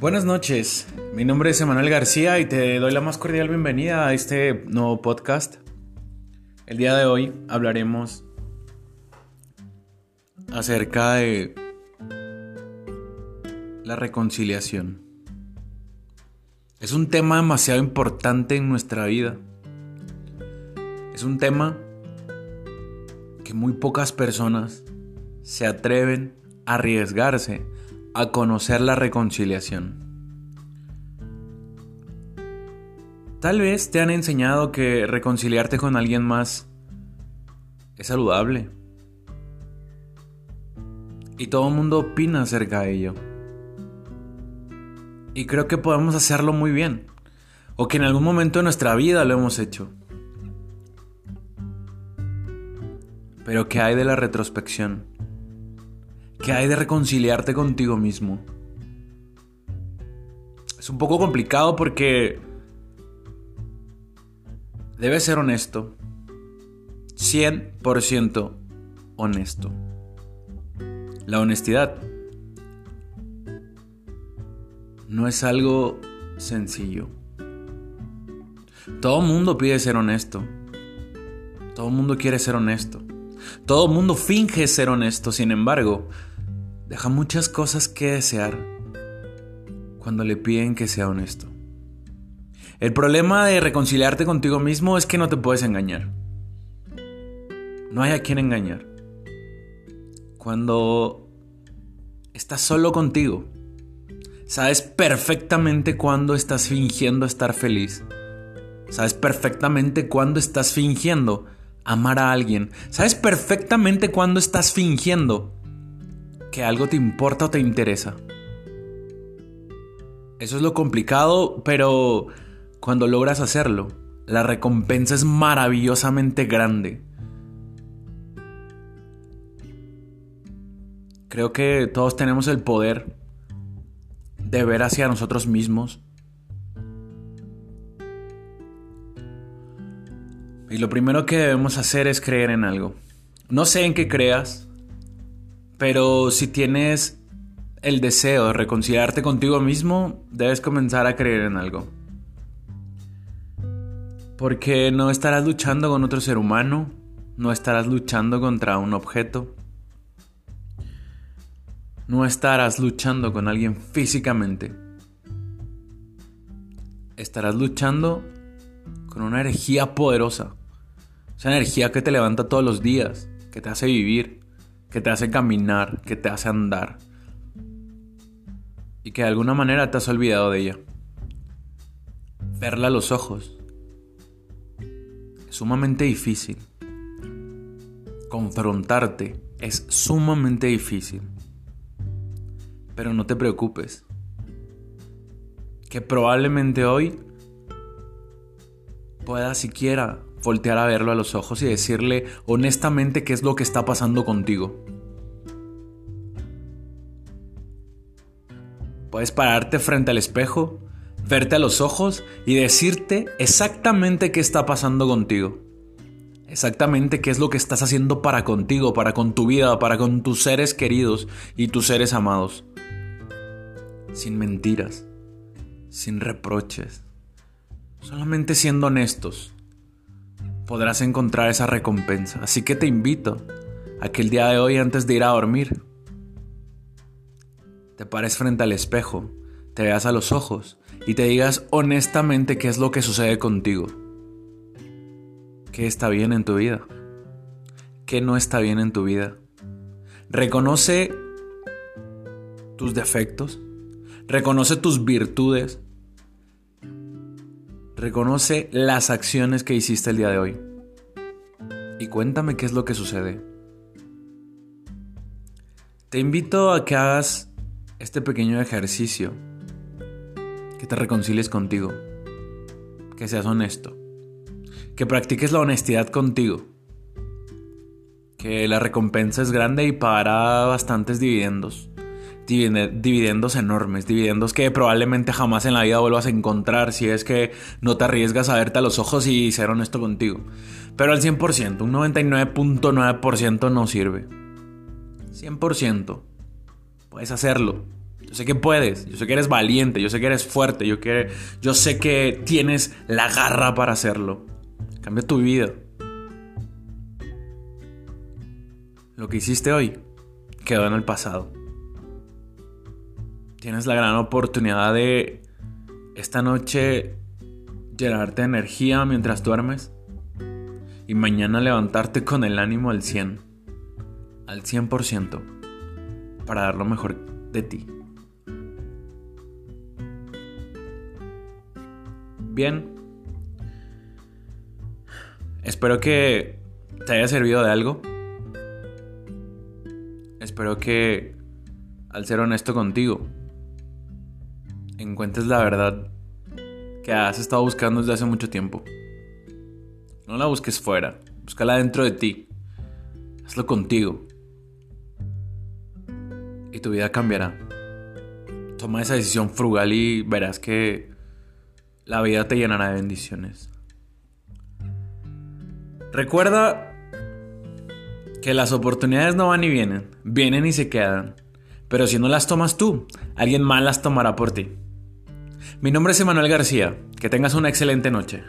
Buenas noches, mi nombre es Emanuel García y te doy la más cordial bienvenida a este nuevo podcast. El día de hoy hablaremos acerca de la reconciliación. Es un tema demasiado importante en nuestra vida. Es un tema que muy pocas personas se atreven a arriesgarse a conocer la reconciliación. Tal vez te han enseñado que reconciliarte con alguien más es saludable. Y todo el mundo opina acerca de ello. Y creo que podemos hacerlo muy bien. O que en algún momento de nuestra vida lo hemos hecho. Pero ¿qué hay de la retrospección? ¿Qué hay de reconciliarte contigo mismo? Es un poco complicado porque debes ser honesto. 100% honesto. La honestidad no es algo sencillo. Todo mundo pide ser honesto. Todo mundo quiere ser honesto. Todo mundo finge ser honesto, sin embargo, deja muchas cosas que desear cuando le piden que sea honesto. El problema de reconciliarte contigo mismo es que no te puedes engañar. No hay a quien engañar. Cuando estás solo contigo, sabes perfectamente cuándo estás fingiendo estar feliz. Sabes perfectamente cuándo estás fingiendo amar a alguien. Sabes perfectamente cuándo estás fingiendo que algo te importa o te interesa. Eso es lo complicado, pero cuando logras hacerlo, la recompensa es maravillosamente grande. Creo que todos tenemos el poder de ver hacia nosotros mismos. Y lo primero que debemos hacer es creer en algo. No sé en qué creas, pero si tienes el deseo de reconciliarte contigo mismo, debes comenzar a creer en algo. Porque no estarás luchando con otro ser humano, no estarás luchando contra un objeto, no estarás luchando con alguien físicamente. Estarás luchando con una energía poderosa. Esa energía que te levanta todos los días, que te hace vivir, que te hace caminar, que te hace andar. Y que de alguna manera te has olvidado de ella. Verla a los ojos. Es sumamente difícil. Confrontarte es sumamente difícil. Pero no te preocupes. Que probablemente hoy pueda siquiera voltear a verlo a los ojos y decirle honestamente qué es lo que está pasando contigo. Puedes pararte frente al espejo, verte a los ojos y decirte exactamente qué está pasando contigo. Exactamente qué es lo que estás haciendo para contigo, para con tu vida, para con tus seres queridos y tus seres amados. Sin mentiras, sin reproches, solamente siendo honestos podrás encontrar esa recompensa. Así que te invito a que el día de hoy, antes de ir a dormir, te pares frente al espejo, te veas a los ojos y te digas honestamente qué es lo que sucede contigo. ¿Qué está bien en tu vida? ¿Qué no está bien en tu vida? Reconoce tus defectos, reconoce tus virtudes, Reconoce las acciones que hiciste el día de hoy. Y cuéntame qué es lo que sucede. Te invito a que hagas este pequeño ejercicio. Que te reconcilies contigo. Que seas honesto. Que practiques la honestidad contigo. Que la recompensa es grande y pagará bastantes dividendos dividendos enormes, dividendos que probablemente jamás en la vida vuelvas a encontrar si es que no te arriesgas a verte a los ojos y ser honesto contigo. Pero al 100%, un 99.9% no sirve. 100%. Puedes hacerlo. Yo sé que puedes, yo sé que eres valiente, yo sé que eres fuerte, yo, que, yo sé que tienes la garra para hacerlo. Cambia tu vida. Lo que hiciste hoy quedó en el pasado. Tienes la gran oportunidad de esta noche llenarte de energía mientras duermes y mañana levantarte con el ánimo al 100, al 100%, para dar lo mejor de ti. Bien, espero que te haya servido de algo. Espero que, al ser honesto contigo, encuentres la verdad que has estado buscando desde hace mucho tiempo. No la busques fuera, búscala dentro de ti. Hazlo contigo. Y tu vida cambiará. Toma esa decisión frugal y verás que la vida te llenará de bendiciones. Recuerda que las oportunidades no van y vienen, vienen y se quedan. Pero si no las tomas tú, alguien más las tomará por ti. Mi nombre es Emanuel García. Que tengas una excelente noche.